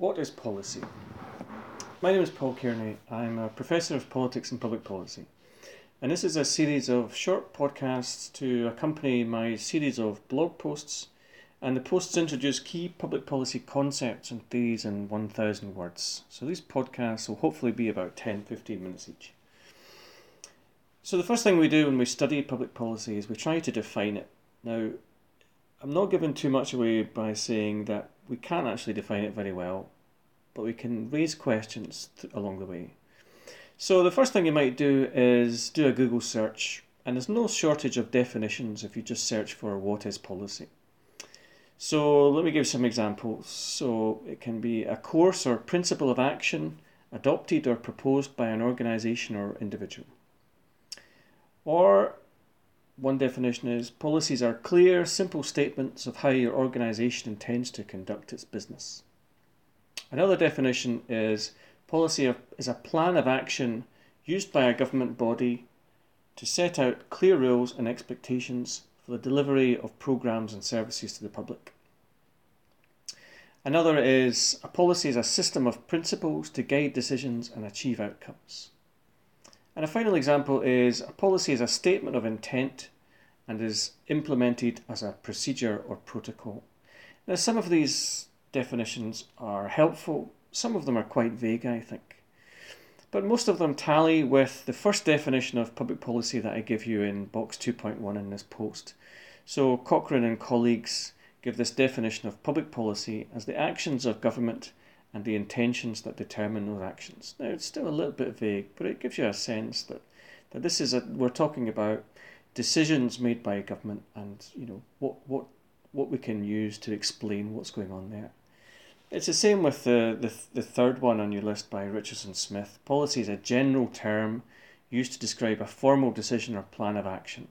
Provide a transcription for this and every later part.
What is policy? My name is Paul Cairney. I'm a professor of politics and public policy. And this is a series of short podcasts to accompany my series of blog posts. And the posts introduce key public policy concepts and theories in 1,000 words. So these podcasts will hopefully be about 10 15 minutes each. So, the first thing we do when we study public policy is we try to define it. Now, I'm not giving too much away by saying that we can't actually define it very well, but we can raise questions th- along the way. So, the first thing you might do is do a Google search, and there's no shortage of definitions if you just search for what is policy. So, let me give some examples. So, it can be a course or principle of action adopted or proposed by an organization or individual. Or one definition is policies are clear, simple statements of how your organization intends to conduct its business. Another definition is policy is a plan of action used by a government body to set out clear rules and expectations for the delivery of programs and services to the public. Another is a policy is a system of principles to guide decisions and achieve outcomes. And a final example is a policy is a statement of intent and is implemented as a procedure or protocol. Now, some of these definitions are helpful, some of them are quite vague, I think. But most of them tally with the first definition of public policy that I give you in box 2.1 in this post. So, Cochrane and colleagues give this definition of public policy as the actions of government and the intentions that determine those actions. Now, it's still a little bit vague, but it gives you a sense that, that this is a, we're talking about decisions made by government and you know what what what we can use to explain what's going on there. It's the same with the, the, the third one on your list by Richardson Smith. Policy is a general term used to describe a formal decision or plan of action.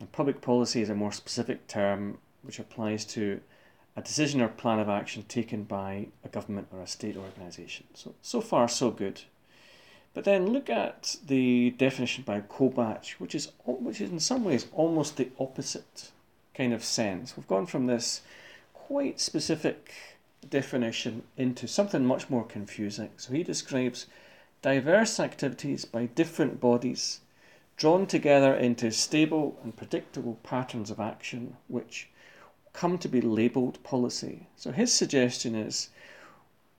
And public policy is a more specific term which applies to a decision or plan of action taken by a government or a state organisation. So, so far, so good. But then look at the definition by Colebatch, which is which is in some ways almost the opposite kind of sense. We've gone from this quite specific definition into something much more confusing. So he describes diverse activities by different bodies drawn together into stable and predictable patterns of action which come to be labelled policy. So his suggestion is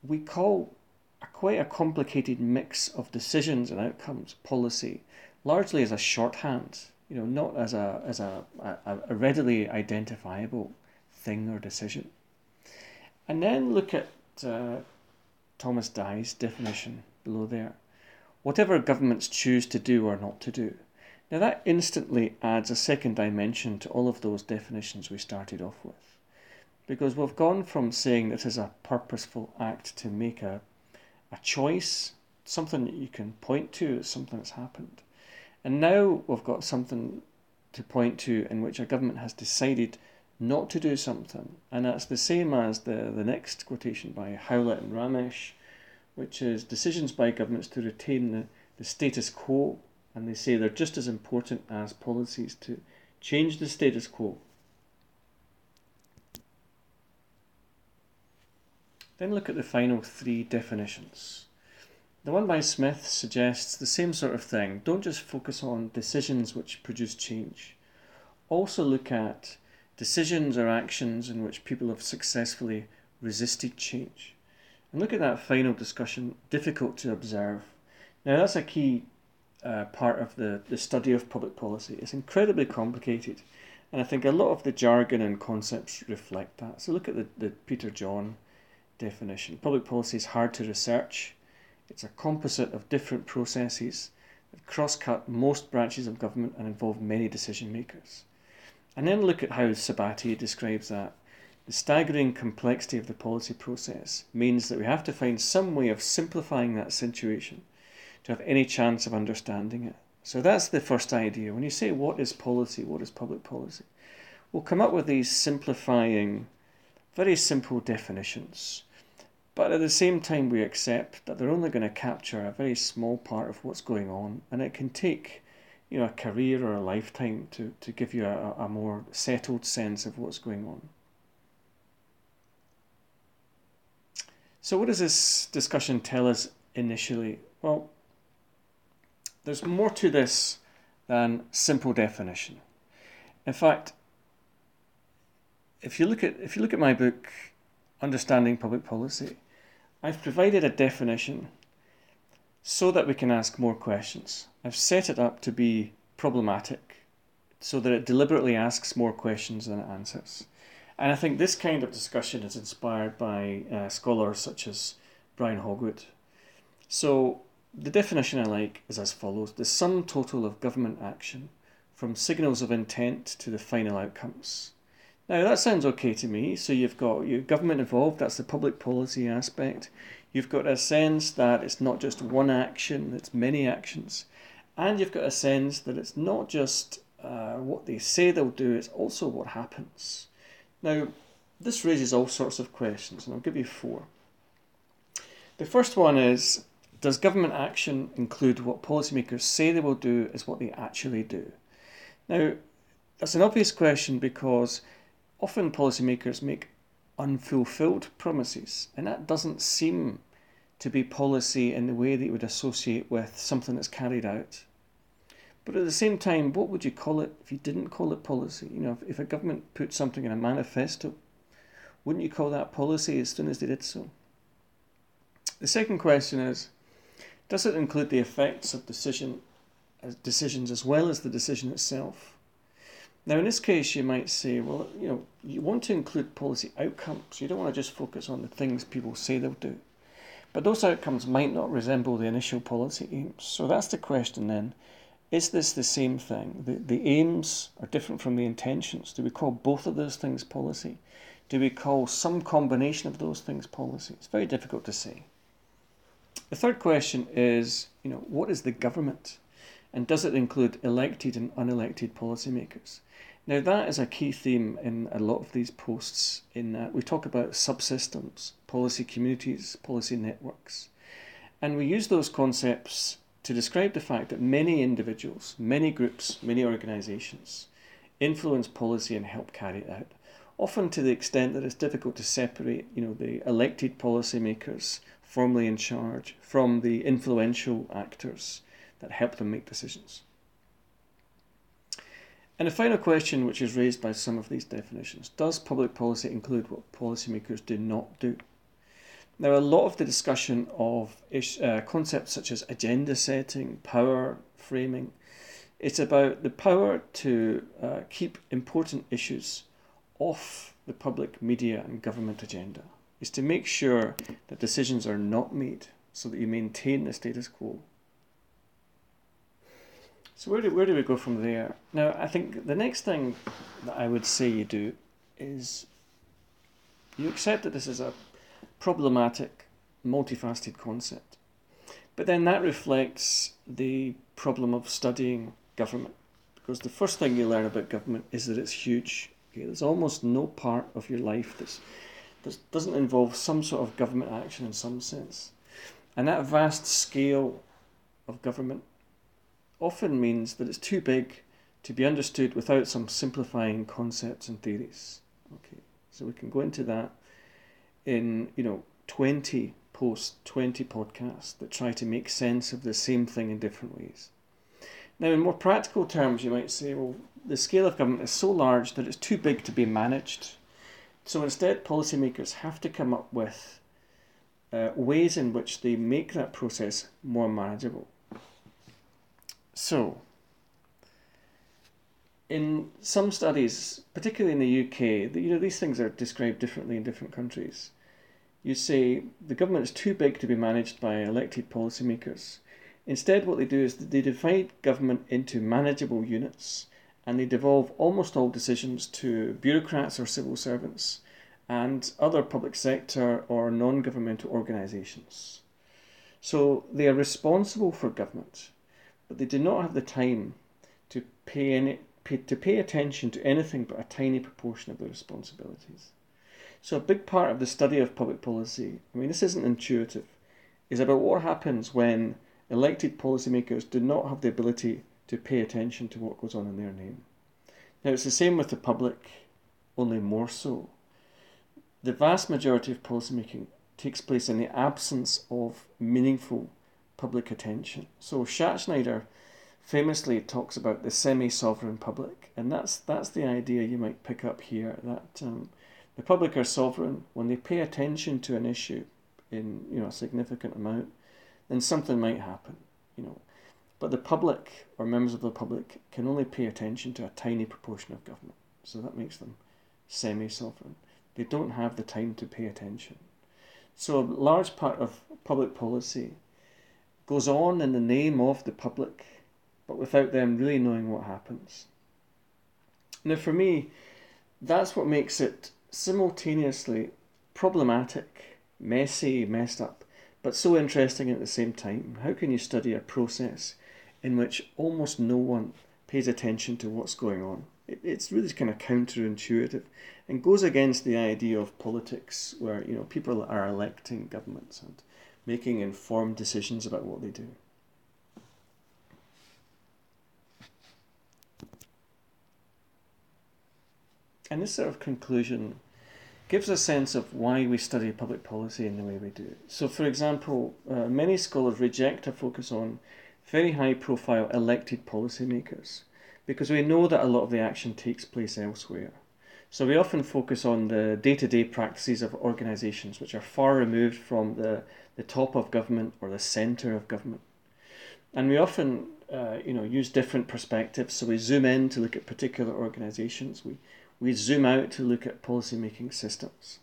we call a quite a complicated mix of decisions and outcomes policy, largely as a shorthand, you know, not as a as a, a, a readily identifiable thing or decision. And then look at uh, Thomas Dye's definition below there. Whatever governments choose to do or not to do. Now that instantly adds a second dimension to all of those definitions we started off with. Because we've gone from saying this is a purposeful act to make a a choice, something that you can point to something that's happened. And now we've got something to point to in which a government has decided not to do something. And that's the same as the, the next quotation by Howlett and Ramesh, which is decisions by governments to retain the, the status quo. And they say they're just as important as policies to change the status quo. Then look at the final three definitions. The one by Smith suggests the same sort of thing. Don't just focus on decisions which produce change. Also look at decisions or actions in which people have successfully resisted change. And look at that final discussion, difficult to observe. Now, that's a key uh, part of the, the study of public policy. It's incredibly complicated, and I think a lot of the jargon and concepts reflect that. So, look at the, the Peter John definition. Public policy is hard to research. It's a composite of different processes that cross cut most branches of government and involve many decision makers. And then look at how Sabatier describes that. The staggering complexity of the policy process means that we have to find some way of simplifying that situation to have any chance of understanding it. So that's the first idea. When you say what is policy, what is public policy, we'll come up with these simplifying, very simple definitions but at the same time, we accept that they're only going to capture a very small part of what's going on, and it can take you know, a career or a lifetime to, to give you a, a more settled sense of what's going on. So, what does this discussion tell us initially? Well, there's more to this than simple definition. In fact, if you look at if you look at my book, Understanding Public Policy, I've provided a definition so that we can ask more questions. I've set it up to be problematic so that it deliberately asks more questions than it answers. And I think this kind of discussion is inspired by uh, scholars such as Brian Hogwood. So the definition I like is as follows the sum total of government action from signals of intent to the final outcomes. Now that sounds okay to me. So you've got your government involved, that's the public policy aspect. You've got a sense that it's not just one action, it's many actions. And you've got a sense that it's not just uh, what they say they'll do, it's also what happens. Now, this raises all sorts of questions, and I'll give you four. The first one is Does government action include what policymakers say they will do as what they actually do? Now, that's an obvious question because often policymakers make unfulfilled promises, and that doesn't seem to be policy in the way that you would associate with something that's carried out. But at the same time, what would you call it if you didn't call it policy? You know, if, if a government put something in a manifesto, wouldn't you call that policy as soon as they did so? The second question is, does it include the effects of decision, decisions as well as the decision itself? Now, in this case, you might say, well, you know, you want to include policy outcomes. You don't want to just focus on the things people say they'll do. But those outcomes might not resemble the initial policy aims. So that's the question then. Is this the same thing? The, the aims are different from the intentions. Do we call both of those things policy? Do we call some combination of those things policy? It's very difficult to say. The third question is, you know, what is the government? And does it include elected and unelected policymakers? Now, that is a key theme in a lot of these posts. In that we talk about subsystems, policy communities, policy networks, and we use those concepts to describe the fact that many individuals, many groups, many organisations influence policy and help carry it out. Often to the extent that it's difficult to separate, you know, the elected policymakers formally in charge from the influential actors that help them make decisions. And a final question, which is raised by some of these definitions does public policy include what policymakers do not do? Now, a lot of the discussion of uh, concepts such as agenda setting, power framing, it's about the power to uh, keep important issues off the public media and government agenda. Is to make sure that decisions are not made so that you maintain the status quo so where do, where do we go from there? Now, I think the next thing that I would say you do is you accept that this is a problematic, multifaceted concept. But then that reflects the problem of studying government. Because the first thing you learn about government is that it's huge. Okay? There's almost no part of your life that's, doesn't involve some sort of government action in some sense. And that vast scale of government often means that it's too big to be understood without some simplifying concepts and theories. Okay, so we can go into that in you know 20 posts, 20 podcasts that try to make sense of the same thing in different ways. Now, in more practical terms, you might say, well, the scale of government is so large that it's too big to be managed. So instead, policymakers have to come up with uh, ways in which they make that process more manageable. So, in some studies, particularly in the UK, you know these things are described differently in different countries. You say the government is too big to be managed by elected policymakers. Instead, what they do is they divide government into manageable units, and they devolve almost all decisions to bureaucrats or civil servants, and other public sector or non-governmental organisations. So they are responsible for government but they do not have the time to pay any pay, to pay attention to anything but a tiny proportion of their responsibilities. So a big part of the study of public policy, I mean this isn't intuitive, is about what happens when elected policymakers do not have the ability to pay attention to what goes on in their name. Now it's the same with the public, only more so. The vast majority of policymaking takes place in the absence of meaningful public attention. So Schattschneider famously talks about the semi-sovereign public, and that's that's the idea you might pick up here that um, the public are sovereign when they pay attention to an issue in you know a significant amount, then something might happen, you know. But the public or members of the public can only pay attention to a tiny proportion of government, so that makes them semi-sovereign. They don't have the time to pay attention. So a large part of public policy goes on in the name of the public, but without them really knowing what happens. Now, for me, that's what makes it simultaneously problematic, messy, messed up, but so interesting at the same time. How can you study a process in which almost no one pays attention to what's going on? it's really kind of counterintuitive and goes against the idea of politics where you know people are electing governments and making informed decisions about what they do. And this sort of conclusion gives a sense of why we study public policy in the way we do. So, for example, uh, many scholars reject a focus on very high profile elected policymakers because we know that a lot of the action takes place elsewhere. So we often focus on the day to day practices of organisations which are far removed from the, the top of government or the centre of government. And we often uh, you know, use different perspectives. So we zoom in to look at particular organisations. We, we zoom out to look at policy making systems.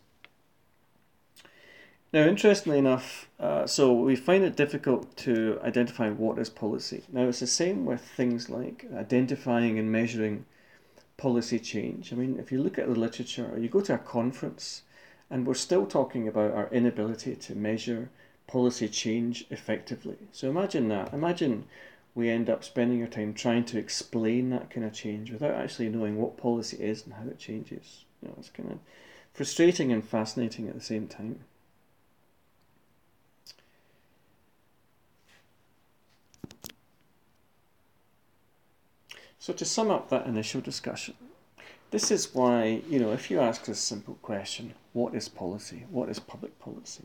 Now, interestingly enough, uh, so we find it difficult to identify what is policy. Now, it's the same with things like identifying and measuring policy change. I mean, if you look at the literature, or you go to a conference, and we're still talking about our inability to measure policy change effectively. So imagine that. Imagine we end up spending your time trying to explain that kind of change without actually knowing what policy is and how it changes. You know, it's kind of frustrating and fascinating at the same time. So to sum up that initial discussion, this is why, you know, if you ask this simple question, what is policy? What is public policy?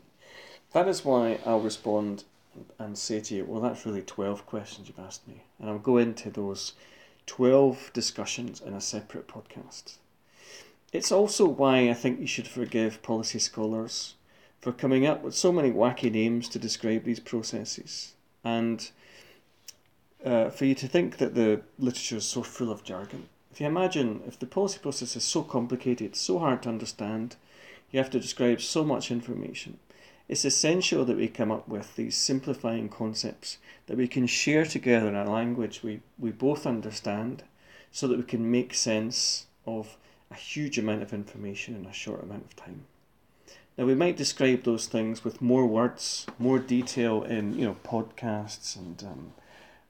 That is why I'll respond and say to you, well, that's really 12 questions you've asked me. And I'll go into those 12 discussions in a separate podcast. It's also why I think you should forgive policy scholars for coming up with so many wacky names to describe these processes. And uh, for you to think that the literature is so full of jargon. If you imagine if the policy process is so complicated, so hard to understand, you have to describe so much information. It's essential that we come up with these simplifying concepts that we can share together in a language we, we both understand so that we can make sense of a huge amount of information in a short amount of time. Now we might describe those things with more words, more detail in you know podcasts and um,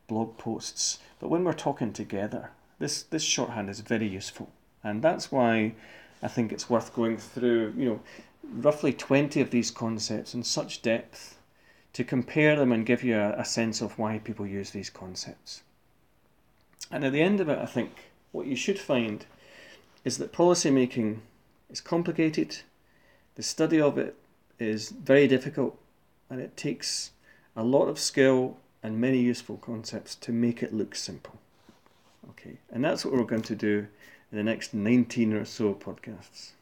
blog posts. But when we're talking together, this, this shorthand is very useful. And that's why I think it's worth going through, you know, roughly 20 of these concepts in such depth to compare them and give you a, a sense of why people use these concepts. And at the end of it, I think what you should find is that policy making is complicated, the study of it is very difficult, and it takes a lot of skill and many useful concepts to make it look simple. Okay, and that's what we're going to do in the next 19 or so podcasts.